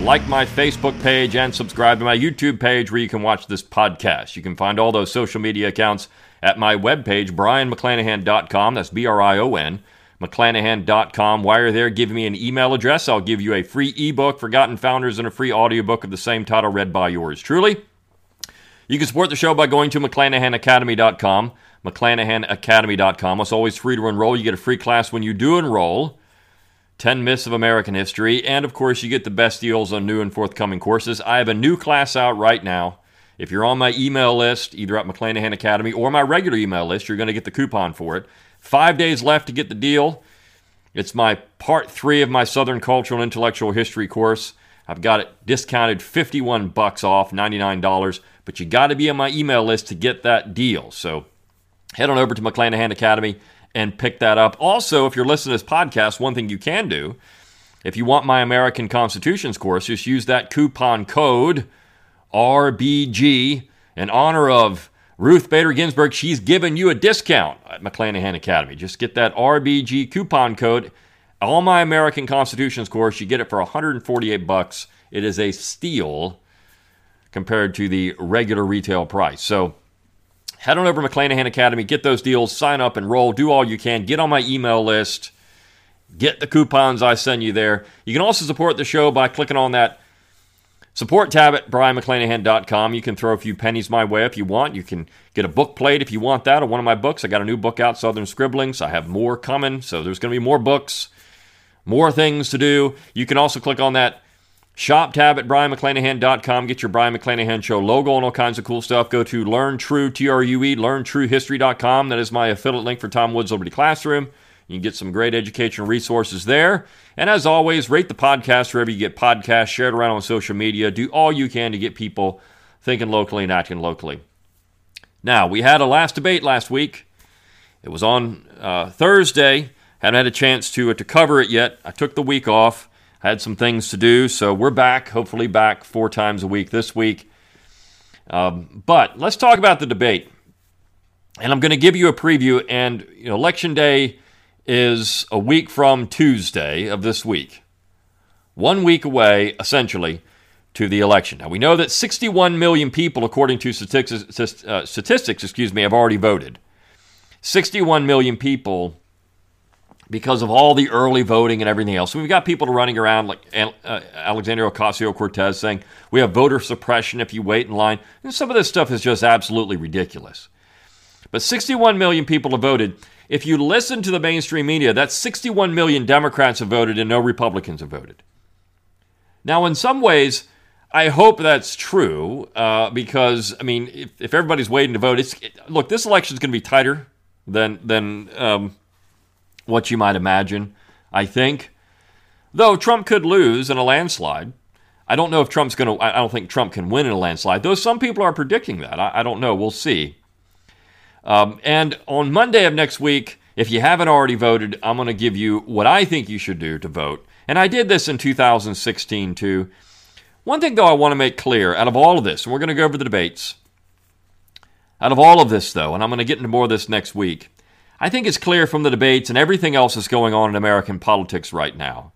like my Facebook page, and subscribe to my YouTube page where you can watch this podcast. You can find all those social media accounts at my webpage, brionmcclanahan.com. That's B R I O N, mcclanahan.com. While you're there, give me an email address. I'll give you a free ebook, Forgotten Founders, and a free audiobook of the same title read by yours truly. You can support the show by going to mcclanahanacademy.com mcclanahanacademy.com. It's always free to enroll. You get a free class when you do enroll. 10 Myths of American History. And of course, you get the best deals on new and forthcoming courses. I have a new class out right now. If you're on my email list, either at McClanahan Academy or my regular email list, you're going to get the coupon for it. Five days left to get the deal. It's my part three of my Southern Cultural and Intellectual History course. I've got it discounted 51 bucks off, $99, but you got to be on my email list to get that deal. So head on over to McClanahan Academy and pick that up. Also, if you're listening to this podcast, one thing you can do, if you want my American Constitutions course, just use that coupon code RBG in honor of Ruth Bader Ginsburg. She's giving you a discount at McClanahan Academy. Just get that RBG coupon code. All my American Constitutions course, you get it for 148 bucks. It is a steal compared to the regular retail price. So head on over to McClanahan Academy, get those deals, sign up, enroll, do all you can, get on my email list, get the coupons I send you there. You can also support the show by clicking on that support tab at brionmcclanahan.com. You can throw a few pennies my way if you want. You can get a book plate if you want that of one of my books. I got a new book out, Southern Scribblings. I have more coming, so there's going to be more books, more things to do. You can also click on that Shop tab at brionmcclanahan.com. Get your Brion McClanahan Show logo and all kinds of cool stuff. Go to Learn True, T-R-U-E, LearnTrueHistory.com. That is my affiliate link for Tom Woods Liberty Classroom. You can get some great educational resources there. And as always, rate the podcast wherever you get podcasts. Share it around on social media. Do all you can to get people thinking locally and acting locally. Now, we had a last debate last week. It was on uh, Thursday. Haven't had a chance to, uh, to cover it yet. I took the week off had some things to do, so we're back, hopefully back four times a week this week. Um, but let's talk about the debate. And I'm going to give you a preview. And you know, election day is a week from Tuesday of this week, one week away, essentially, to the election. Now we know that 61 million people, according to statistics, uh, statistics, excuse me, have already voted. 61 million people because of all the early voting and everything else. we've got people running around like uh, Alexandria Ocasio Cortez saying we have voter suppression if you wait in line. And some of this stuff is just absolutely ridiculous. But 61 million people have voted. If you listen to the mainstream media, that's 61 million Democrats have voted and no Republicans have voted. Now, in some ways, I hope that's true uh, because, I mean, if, if, everybody's waiting to vote, it's look, this election is going to be tighter than, than um, what you might imagine, I think. Though Trump could lose in a landslide. I don't know if Trump's going to, I don't think Trump can win in a landslide, though some people are predicting that. I, I don't know. We'll see. Um, and on Monday of next week, if you haven't already voted, I'm going to give you what I think you should do to vote. And I did this in 2016 too. One thing, though, I want to make clear out of all of this, and we're going to go over the debates. Out of all of this, though, and I'm going to get into more of this next week, I think it's clear from the debates and everything else that's going on in American politics right now.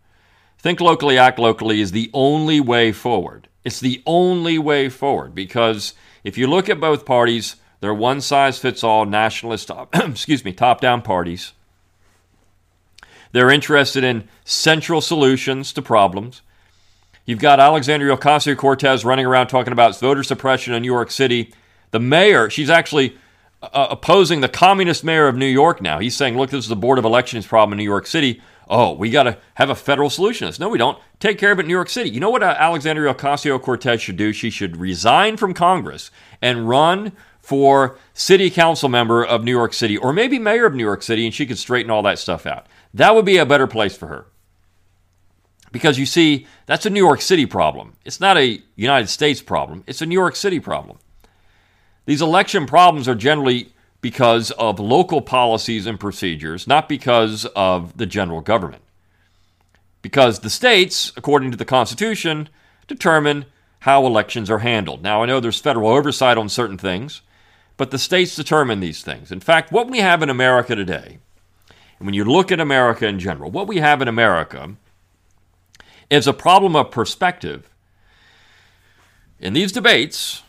Think locally, act locally is the only way forward. It's the only way forward because if you look at both parties, they're one size fits all nationalist, excuse me, top down parties. They're interested in central solutions to problems. You've got Alexandria Ocasio Cortez running around talking about voter suppression in New York City. The mayor, she's actually uh, opposing the communist mayor of New York now. He's saying, look, this is the Board of Elections problem in New York City. Oh, we got to have a federal solution to this. No, we don't. Take care of it in New York City. You know what uh, Alexandria Ocasio Cortez should do? She should resign from Congress and run for city council member of New York City or maybe mayor of New York City, and she could straighten all that stuff out. That would be a better place for her. Because you see, that's a New York City problem. It's not a United States problem, it's a New York City problem. These election problems are generally because of local policies and procedures, not because of the general government. Because the states, according to the Constitution, determine how elections are handled. Now, I know there's federal oversight on certain things, but the states determine these things. In fact, what we have in America today, and when you look at America in general, what we have in America is a problem of perspective. In these debates,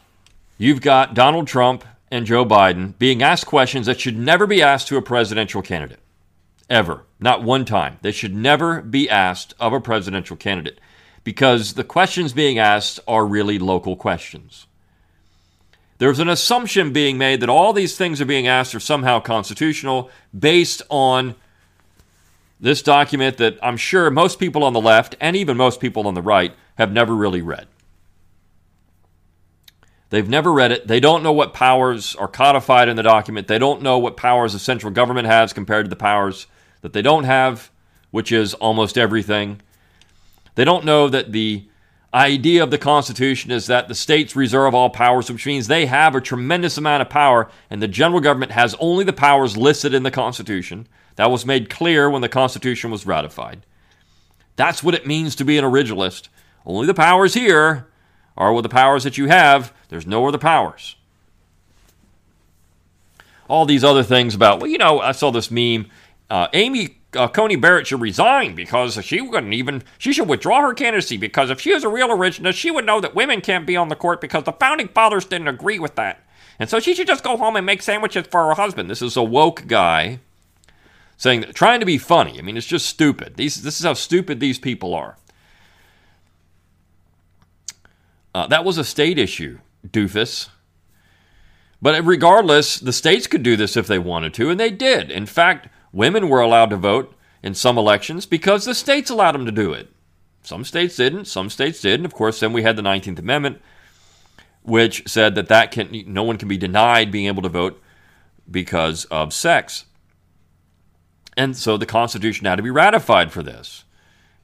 you've got Donald Trump and Joe Biden being asked questions that should never be asked to a presidential candidate. Ever. Not one time. They should never be asked of a presidential candidate because the questions being asked are really local questions. There's an assumption being made that all these things are being asked are somehow constitutional based on this document that I'm sure most people on the left and even most people on the right have never really read. They've never read it. They don't know what powers are codified in the document. They don't know what powers the central government has compared to the powers that they don't have, which is almost everything. They don't know that the idea of the Constitution is that the states reserve all powers, which means they have a tremendous amount of power, and the general government has only the powers listed in the Constitution. That was made clear when the Constitution was ratified. That's what it means to be an originalist. Only the powers here are with the powers that you have. There's no other powers. All these other things about, well, you know, I saw this meme. Uh, Amy uh, Coney Barrett should resign because she wouldn't even, she should withdraw her candidacy because if she was a real originalist, she would know that women can't be on the court because the founding fathers didn't agree with that. And so she should just go home and make sandwiches for her husband. This is a woke guy saying trying to be funny. I mean, it's just stupid. These, this is how stupid these people are. Uh, that was a state issue, doofus. But regardless, the states could do this if they wanted to, and they did. In fact, women were allowed to vote in some elections because the states allowed them to do it. Some states didn't, some states did, and of course, then we had the 19th Amendment, which said that that can no one can be denied being able to vote because of sex. And so the Constitution had to be ratified for this.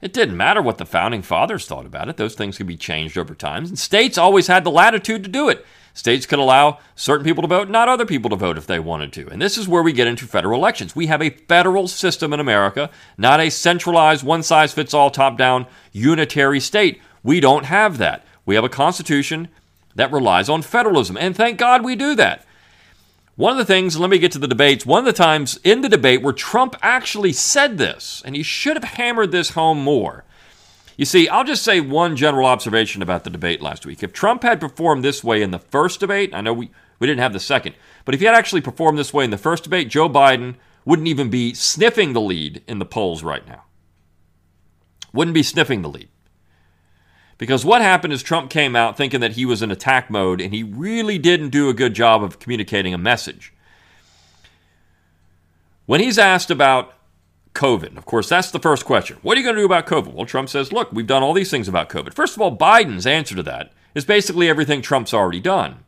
It didn't matter what the founding fathers thought about it. Those things could be changed over time. And states always had the latitude to do it. States could allow certain people to vote, not other people to vote if they wanted to. And this is where we get into federal elections. We have a federal system in America, not a centralized, one size fits all, top down, unitary state. We don't have that. We have a constitution that relies on federalism. And thank God we do that. One of the things, let me get to the debates, one of the times in the debate where Trump actually said this, and he should have hammered this home more. You see, I'll just say one general observation about the debate last week. If Trump had performed this way in the first debate, I know we, we didn't have the second, but if he had actually performed this way in the first debate, Joe Biden wouldn't even be sniffing the lead in the polls right now. Wouldn't be sniffing the lead. Because what happened is Trump came out thinking that he was in attack mode, and he really didn't do a good job of communicating a message. When he's asked about COVID, of course, that's the first question. What are you going to do about COVID? Well, Trump says, look, we've done all these things about COVID. First of all, Biden's answer to that is basically everything Trump's already done.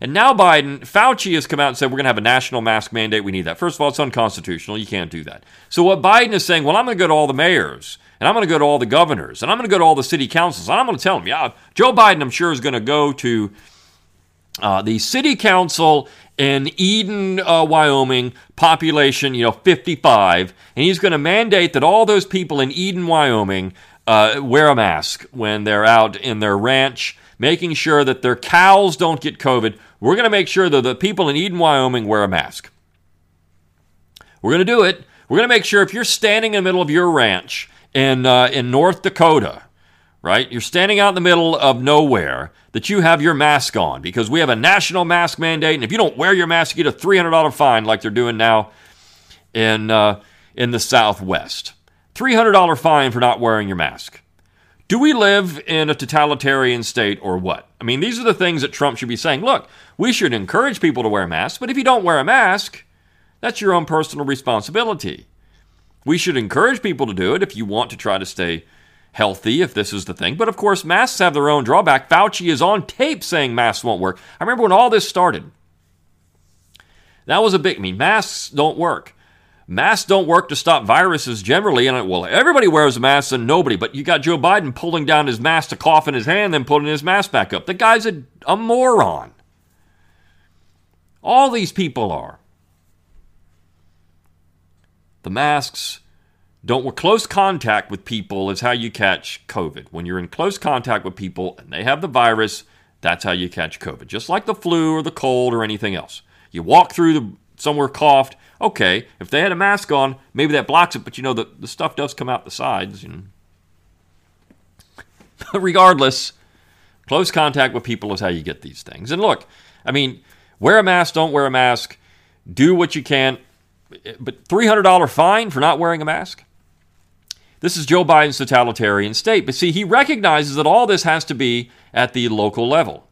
And now Biden, Fauci has come out and said, we're going to have a national mask mandate. We need that. First of all, it's unconstitutional. You can't do that. So what Biden is saying, well, I'm going to go to all the mayors and I'm going to go to all the governors, and I'm going to go to all the city councils, and I'm going to tell them, yeah, Joe Biden, I'm sure, is going to go to uh, the city council in Eden, uh, Wyoming, population, you know, 55, and he's going to mandate that all those people in Eden, Wyoming, uh, wear a mask when they're out in their ranch, making sure that their cows don't get COVID. We're going to make sure that the people in Eden, Wyoming, wear a mask. We're going to do it. We're going to make sure if you're standing in the middle of your ranch in uh, in North Dakota, right? You're standing out in the middle of nowhere that you have your mask on because we have a national mask mandate, and if you don't wear your mask, you get a three hundred dollar fine like they're doing now in uh, in the Southwest. Three hundred dollar fine for not wearing your mask. Do we live in a totalitarian state or what? I mean, these are the things that Trump should be saying. Look, we should encourage people to wear masks, but if you don't wear a mask, that's your own personal responsibility. We should encourage people to do it if you want to try to stay healthy, if this is the thing. But of course, masks have their own drawback. Fauci is on tape saying masks won't work. I remember when all this started. That was a big, I mean, masks don't work. Masks don't work to stop viruses generally, and well, everybody wears a mask and nobody. But you got Joe Biden pulling down his mask to cough in his hand, then putting his mask back up. The guy's a, a moron. All these people are. The masks don't work close contact with people is how you catch COVID. When you're in close contact with people and they have the virus, that's how you catch COVID. Just like the flu or the cold or anything else. You walk through the somewhere coughed, okay, if they had a mask on, maybe that blocks it, but you know, the, the stuff does come out the sides. You know. Regardless, close contact with people is how you get these things. And look, I mean, wear a mask, don't wear a mask, do what you can, but $300 fine for not wearing a mask? This is Joe Biden's totalitarian state. But see, he recognizes that all this has to be at the local level.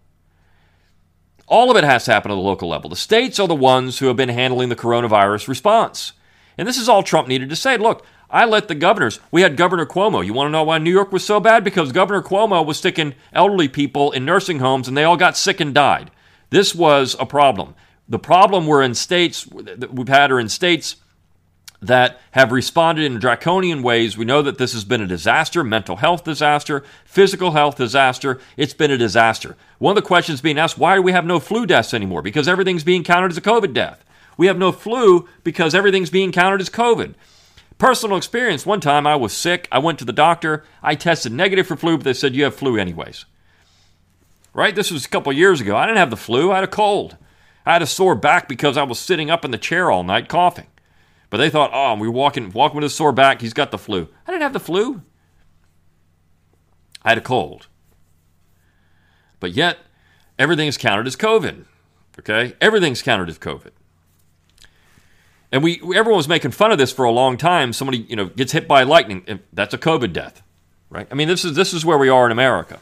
All of it has to happen at the local level. The states are the ones who have been handling the coronavirus response. And this is all Trump needed to say. Look, I let the governors, we had Governor Cuomo. You want to know why New York was so bad? Because Governor Cuomo was sticking elderly people in nursing homes and they all got sick and died. This was a problem. The problem we're in states that we've had are in states that have responded in draconian ways. We know that this has been a disaster, mental health disaster, physical health disaster. It's been a disaster. One of the questions being asked why do we have no flu deaths anymore? Because everything's being counted as a COVID death. We have no flu because everything's being counted as COVID. Personal experience one time I was sick. I went to the doctor. I tested negative for flu, but they said you have flu anyways. Right? This was a couple years ago. I didn't have the flu, I had a cold. I had a sore back because I was sitting up in the chair all night coughing. But they thought, oh, we're walking, walking with a sore back. He's got the flu. I didn't have the flu. I had a cold. But yet, everything is counted as COVID. Okay? Everything's counted as COVID. And we everyone was making fun of this for a long time. Somebody, you know, gets hit by lightning, that's a COVID death. Right? I mean, this is this is where we are in America.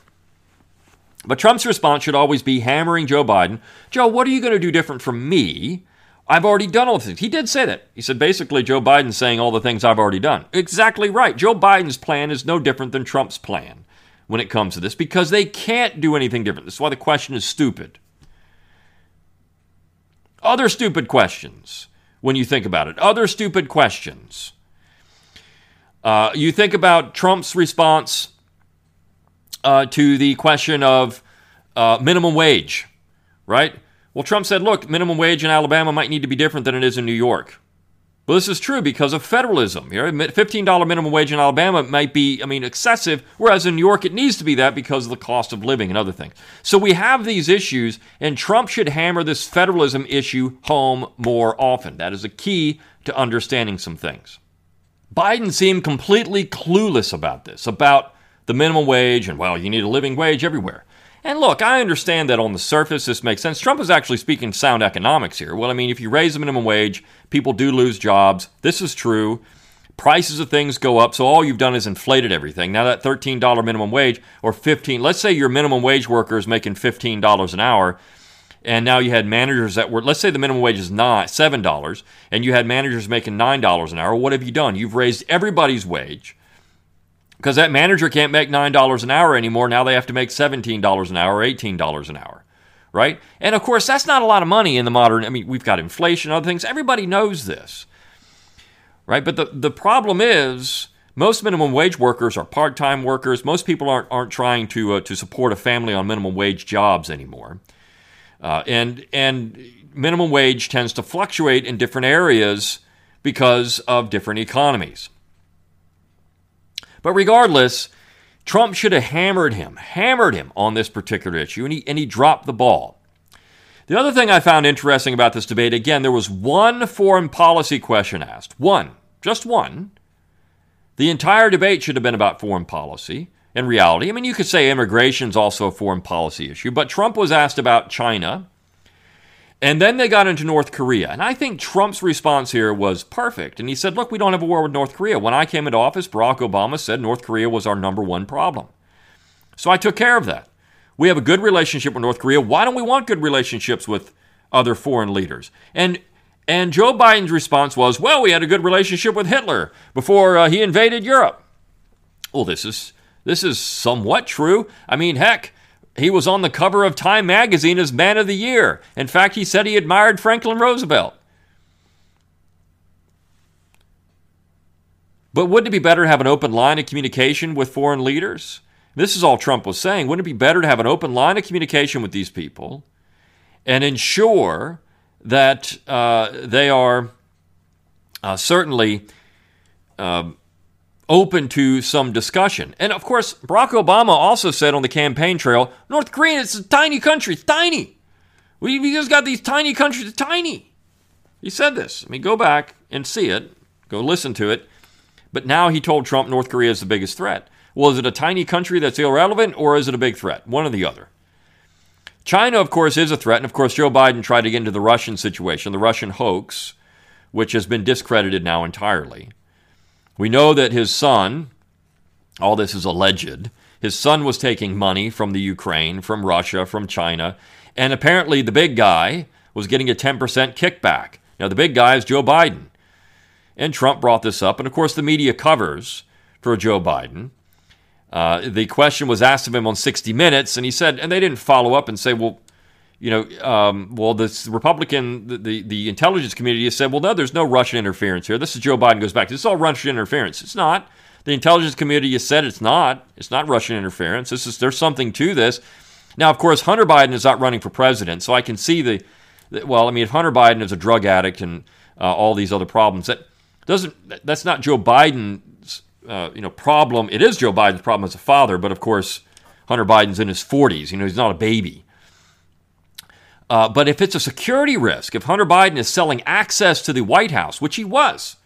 But Trump's response should always be hammering Joe Biden. Joe, what are you going to do different from me I've already done all the things. He did say that. He said basically Joe Biden's saying all the things I've already done. Exactly right. Joe Biden's plan is no different than Trump's plan when it comes to this because they can't do anything different. That's why the question is stupid. Other stupid questions when you think about it. Other stupid questions. Uh, you think about Trump's response uh, to the question of uh, minimum wage, right? Well, Trump said, look, minimum wage in Alabama might need to be different than it is in New York. Well, this is true because of federalism. You know, $15 minimum wage in Alabama might be, I mean, excessive, whereas in New York it needs to be that because of the cost of living and other things. So we have these issues, and Trump should hammer this federalism issue home more often. That is a key to understanding some things. Biden seemed completely clueless about this, about the minimum wage, and well, you need a living wage everywhere. And look, I understand that on the surface this makes sense. Trump is actually speaking sound economics here. Well, I mean, if you raise the minimum wage, people do lose jobs. This is true. Prices of things go up, so all you've done is inflated everything. Now that $13 minimum wage or 15, let's say your minimum wage worker is making $15 an hour, and now you had managers that were let's say the minimum wage is not $7 and you had managers making $9 an hour. What have you done? You've raised everybody's wage because that manager can't make $9 an hour anymore. Now they have to make $17 an hour, $18 an hour, right? And of course, that's not a lot of money in the modern, I mean, we've got inflation, other things. Everybody knows this, right? But the, the problem is, most minimum wage workers are part-time workers. Most people aren't, aren't trying to, uh, to support a family on minimum wage jobs anymore. Uh, and, and minimum wage tends to fluctuate in different areas because of different economies. But regardless, Trump should have hammered him, hammered him on this particular issue, and he, and he dropped the ball. The other thing I found interesting about this debate, again, there was one foreign policy question asked. One, just one. The entire debate should have been about foreign policy. In reality, I mean, you could say immigration is also a foreign policy issue, but Trump was asked about China and then they got into North Korea. And I think Trump's response here was perfect. And he said, Look, we don't have a war with North Korea. When I came into office, Barack Obama said North Korea was our number one problem. So I took care of that. We have a good relationship with North Korea. Why don't we want good relationships with other foreign leaders? And and Joe Biden's response was, "Well, we had a good relationship with Hitler before uh, he invaded Europe." Well, this is this is somewhat true. I mean, heck, he was on the cover of Time magazine as Man of the Year. In fact, he said he admired Franklin Roosevelt. But wouldn't it be better to have an open line of communication with foreign leaders? This is all Trump was saying. Wouldn't it be better to have an open line of communication with these people and ensure that uh, they are uh, certainly um, open to some discussion? And of course, Barack Obama also said on the campaign trail North Korea is a tiny country, it's tiny. We, we just got these tiny countries, tiny. He said this. I mean, go back and see it, go listen to it. But now he told Trump North Korea is the biggest threat. Well, is it a tiny country that's irrelevant or is it a big threat? One or the other. China, of course, is a threat. And of course, Joe Biden tried to get into the Russian situation, the Russian hoax, which has been discredited now entirely. We know that his son, all this is alleged, his son was taking money from the Ukraine, from Russia, from China, and apparently the big guy was getting a 10% kickback. Now, the big guy is Joe Biden. And Trump brought this up. And of course, the media covers for Joe Biden. Uh, the question was asked of him on 60 Minutes, and he said, and they didn't follow up and say, well, you know, um, well, the Republican, the, the, the intelligence community has said, well, no, there's no Russian interference here. This is Joe Biden goes back. This is all Russian interference. It's not. The intelligence community has said it's not. It's not Russian interference. This is there's something to this. Now, of course, Hunter Biden is not running for president, so I can see the, the well, I mean, if Hunter Biden is a drug addict and uh, all these other problems, that doesn't that's not Joe Biden's uh, you know problem. It is Joe Biden's problem as a father, but of course Hunter Biden's in his 40s. You know he's not a baby. Uh, but if it's a security risk, if Hunter Biden is selling access to the White House, which he was,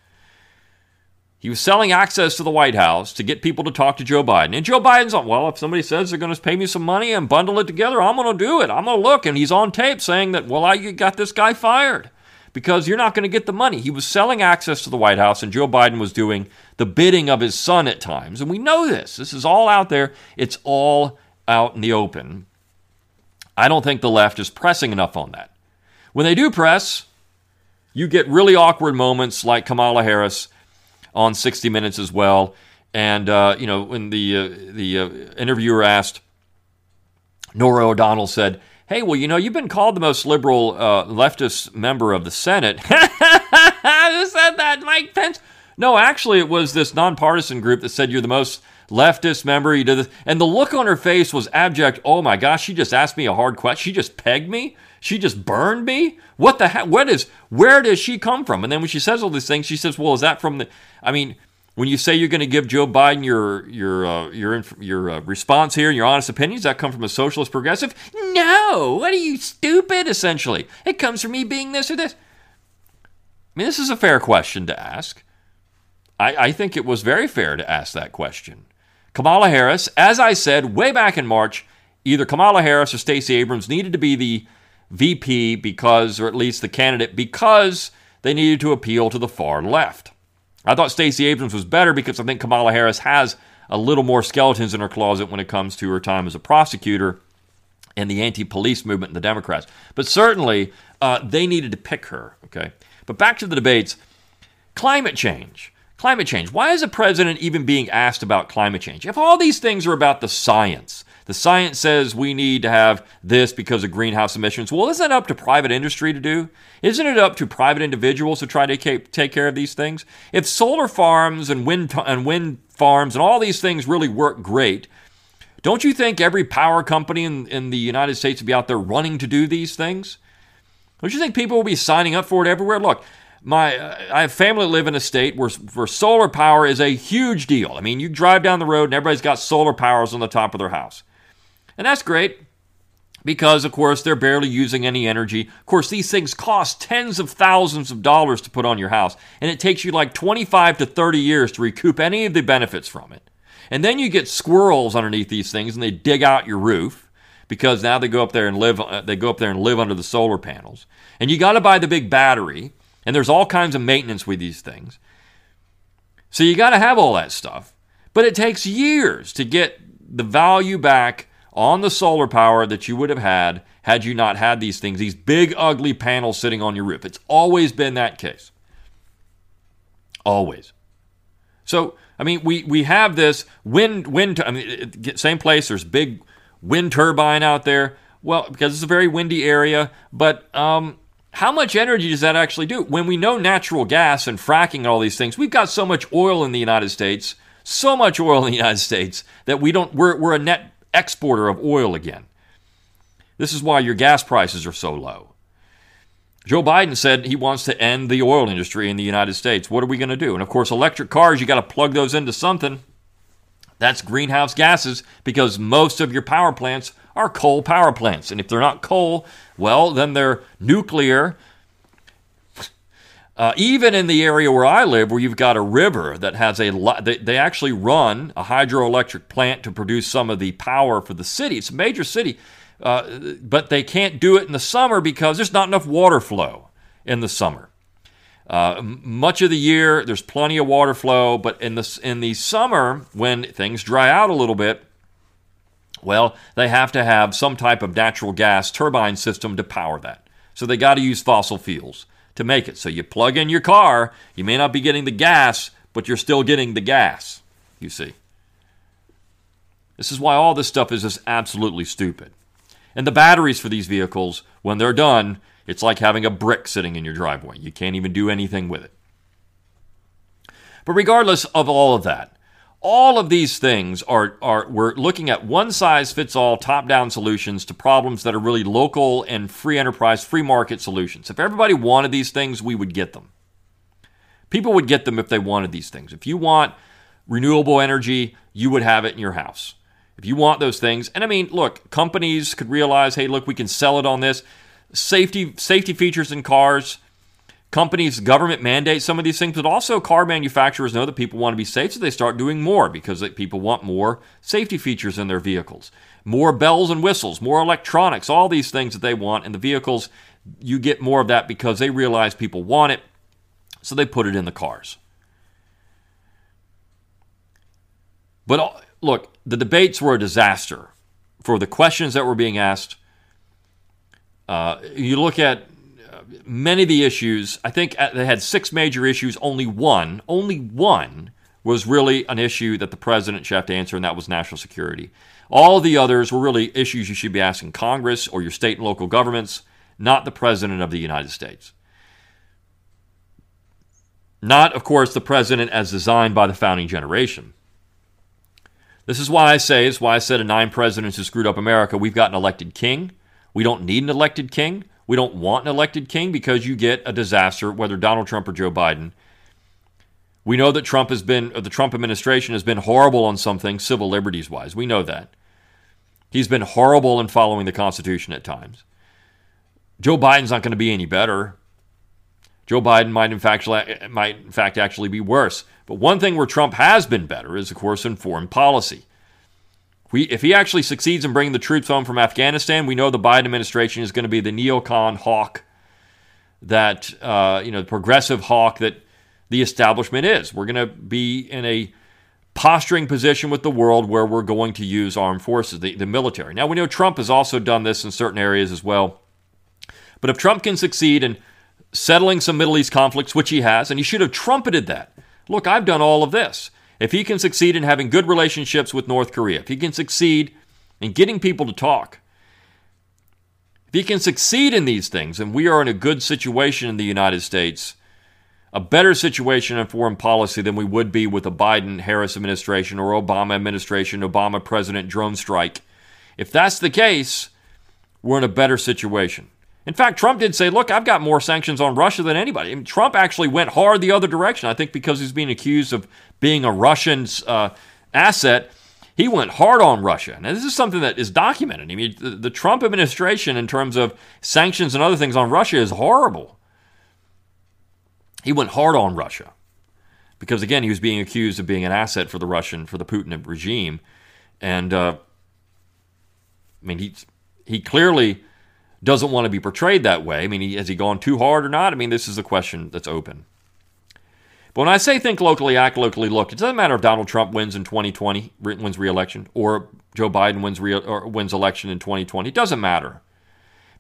he was selling access to the White House to get people to talk to Joe Biden. And Joe Biden's on, well, if somebody says they're going to pay me some money and bundle it together, I'm going to do it. I'm going to look. And he's on tape saying that, well, I got this guy fired because you're not going to get the money. He was selling access to the White House, and Joe Biden was doing the bidding of his son at times. And we know this. This is all out there, it's all out in the open. I don't think the left is pressing enough on that. When they do press, you get really awkward moments like Kamala Harris on 60 Minutes as well. And, uh, you know, when the, uh, the uh, interviewer asked, Norah O'Donnell said, Hey, well, you know, you've been called the most liberal uh, leftist member of the Senate. Who said that? Mike Pence? No, actually, it was this nonpartisan group that said you're the most leftist member. You did this. And the look on her face was abject. Oh my gosh, she just asked me a hard question. She just pegged me. She just burned me. What the heck? What is, where does she come from? And then when she says all these things, she says, well, is that from the, I mean, when you say you're going to give Joe Biden your your uh, your your uh, response here, and your honest opinions, that come from a socialist progressive? No, what are you stupid? Essentially, it comes from me being this or this. I mean, this is a fair question to ask. I, I think it was very fair to ask that question. Kamala Harris, as I said way back in March, either Kamala Harris or Stacey Abrams needed to be the VP because, or at least the candidate, because they needed to appeal to the far left. I thought Stacey Abrams was better because I think Kamala Harris has a little more skeletons in her closet when it comes to her time as a prosecutor and the anti-police movement in the Democrats. But certainly, uh, they needed to pick her. Okay, but back to the debates. Climate change. Climate change. Why is a president even being asked about climate change? If all these things are about the science, the science says we need to have this because of greenhouse emissions. Well, isn't it up to private industry to do? Isn't it up to private individuals to try to take care of these things? If solar farms and wind and wind farms and all these things really work great, don't you think every power company in, in the United States would be out there running to do these things? Don't you think people will be signing up for it everywhere? Look, my I have family that live in a state where, where solar power is a huge deal. I mean, you drive down the road and everybody's got solar powers on the top of their house. And that's great because, of course, they're barely using any energy. Of course, these things cost tens of thousands of dollars to put on your house, and it takes you like 25 to 30 years to recoup any of the benefits from it. And then you get squirrels underneath these things, and they dig out your roof because now they go up there and live. Uh, they go up there and live under the solar panels. And you got to buy the big battery, and there's all kinds of maintenance with these things. So you got to have all that stuff, but it takes years to get the value back on the solar power that you would have had had you not had these things, these big, ugly panels sitting on your roof. It's always been that case. Always. So, I mean, we, we have this wind, wind, I mean, same place, there's big wind turbine out there. Well, because it's a very windy area, but um, how much energy does that actually do? When we know natural gas and fracking and all these things, we've got so much oil in the United States, so much oil in the United States that we don't we're, we're a net exporter of oil again. This is why your gas prices are so low. Joe Biden said he wants to end the oil industry in the United States. What are we going to do? And of course, electric cars, you got to plug those into something. That's greenhouse gases because most of your power plants are coal power plants. And if they're not coal, well, then they're nuclear. Uh, even in the area where I live, where you've got a river that has a lot, they, they actually run a hydroelectric plant to produce some of the power for the city. It's a major city, uh, but they can't do it in the summer because there's not enough water flow in the summer. Uh, much of the year, there's plenty of water flow, but in the in the summer, when things dry out a little bit, well, they have to have some type of natural gas turbine system to power that. So they got to use fossil fuels to make it. So you plug in your car, you may not be getting the gas, but you're still getting the gas, you see. This is why all this stuff is just absolutely stupid. And the batteries for these vehicles, when they're done, it's like having a brick sitting in your driveway. You can't even do anything with it. But regardless of all of that, all of these things are, are we're looking at one size fits all top down solutions to problems that are really local and free enterprise, free market solutions. If everybody wanted these things, we would get them. People would get them if they wanted these things. If you want renewable energy, you would have it in your house. If you want those things, and I mean, look, companies could realize, hey, look, we can sell it on this. Safety safety features in cars, companies, government mandate some of these things, but also car manufacturers know that people want to be safe, so they start doing more because people want more safety features in their vehicles, more bells and whistles, more electronics, all these things that they want in the vehicles. You get more of that because they realize people want it, so they put it in the cars. But uh, look, the debates were a disaster for the questions that were being asked. Uh, you look at many of the issues, I think uh, they had six major issues. Only one, only one was really an issue that the president should have to answer, and that was national security. All the others were really issues you should be asking Congress or your state and local governments, not the president of the United States. Not, of course, the president as designed by the founding generation. This is why I say, it's why I said a nine presidents who screwed up America. We've got an elected king. We don't need an elected king. We don't want an elected king because you get a disaster, whether Donald Trump or Joe Biden. We know that Trump has been, the Trump administration has been horrible on something civil liberties wise. We know that. He's been horrible in following the Constitution at times. Joe Biden's not going to be any better. Joe Biden might in fact might in fact actually be worse. But one thing where Trump has been better is, of course, in foreign policy. We, if he actually succeeds in bringing the troops home from Afghanistan, we know the Biden administration is going to be the neocon hawk that, uh, you know, the progressive hawk that the establishment is. We're going to be in a posturing position with the world where we're going to use armed forces, the, the military. Now, we know Trump has also done this in certain areas as well. But if Trump can succeed in settling some Middle East conflicts, which he has, and he should have trumpeted that. Look, I've done all of this. If he can succeed in having good relationships with North Korea, if he can succeed in getting people to talk, if he can succeed in these things, and we are in a good situation in the United States, a better situation in foreign policy than we would be with a Biden Harris administration or Obama administration, Obama president drone strike. If that's the case, we're in a better situation. In fact, Trump did say, look, I've got more sanctions on Russia than anybody. Trump actually went hard the other direction. I think because he's being accused of being a Russian uh, asset, he went hard on Russia. Now, this is something that is documented. I mean, the, the Trump administration, in terms of sanctions and other things on Russia, is horrible. He went hard on Russia because, again, he was being accused of being an asset for the Russian, for the Putin regime. And, uh, I mean, he, he clearly doesn't want to be portrayed that way. I mean, has he gone too hard or not? I mean, this is a question that's open. But when I say think locally, act locally, look, it doesn't matter if Donald Trump wins in 2020, wins re-election, or Joe Biden wins re- or wins election in 2020. It doesn't matter.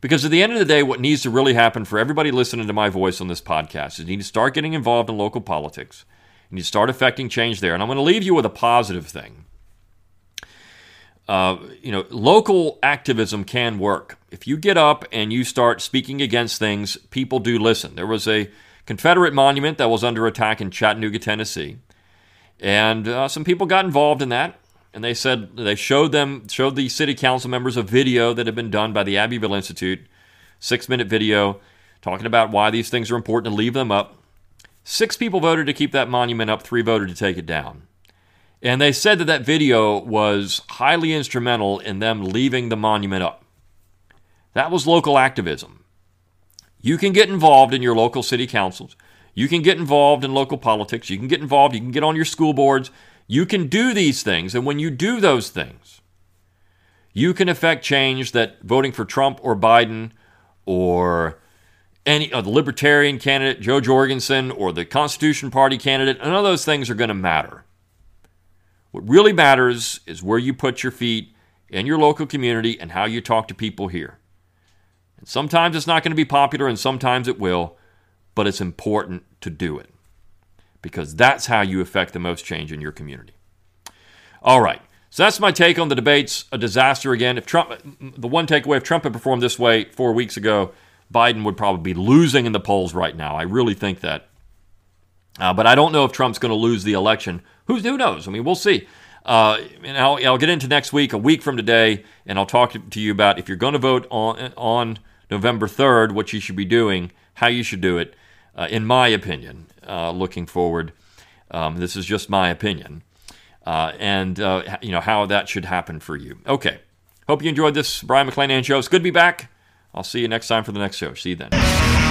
Because at the end of the day, what needs to really happen for everybody listening to my voice on this podcast is you need to start getting involved in local politics. You need to start affecting change there. And I'm going to leave you with a positive thing. uh, you know, local activism can work. If you get up and you start speaking against things, people do listen. There was a Confederate monument that was under attack in Chattanooga, Tennessee, and uh, some people got involved in that. And they said they showed them showed the city council members a video that had been done by the Abbeville Institute, six minute video, talking about why these things are important to leave them up. Six people voted to keep that monument up. Three voted to take it down. And they said that that video was highly instrumental in them leaving the monument up. That was local activism. You can get involved in your local city councils. You can get involved in local politics. You can get involved. You can get on your school boards. You can do these things. And when you do those things, you can affect change that voting for Trump or Biden or any uh, the Libertarian candidate, Jo Jorgensen, or the Constitution Party candidate, none of those things are going to matter. What really matters is where you put your feet in your local community and how you talk to people here. Sometimes it's not going to be popular and sometimes it will, but it's important to do it because that's how you affect the most change in your community. All right. So that's my take on the debates. A disaster again. If Trump, the one takeaway, if Trump had performed this way four weeks ago, Biden would probably be losing in the polls right now. I really think that. Uh, but I don't know if Trump's going to lose the election Who's, who knows? I mean, we'll see. Uh, and I'll, I'll, get into next week, a week from today, and I'll talk to you about if you're going to vote on, on November 3rd, what you should be doing, how you should do it, uh, in my opinion, uh, looking forward. Um, this is just my opinion. Uh, and, uh, you know, how that should happen for you. Okay. Hope you enjoyed this Brion McClanahan show. It's good to be back. I'll see you next time for the next show. See you then.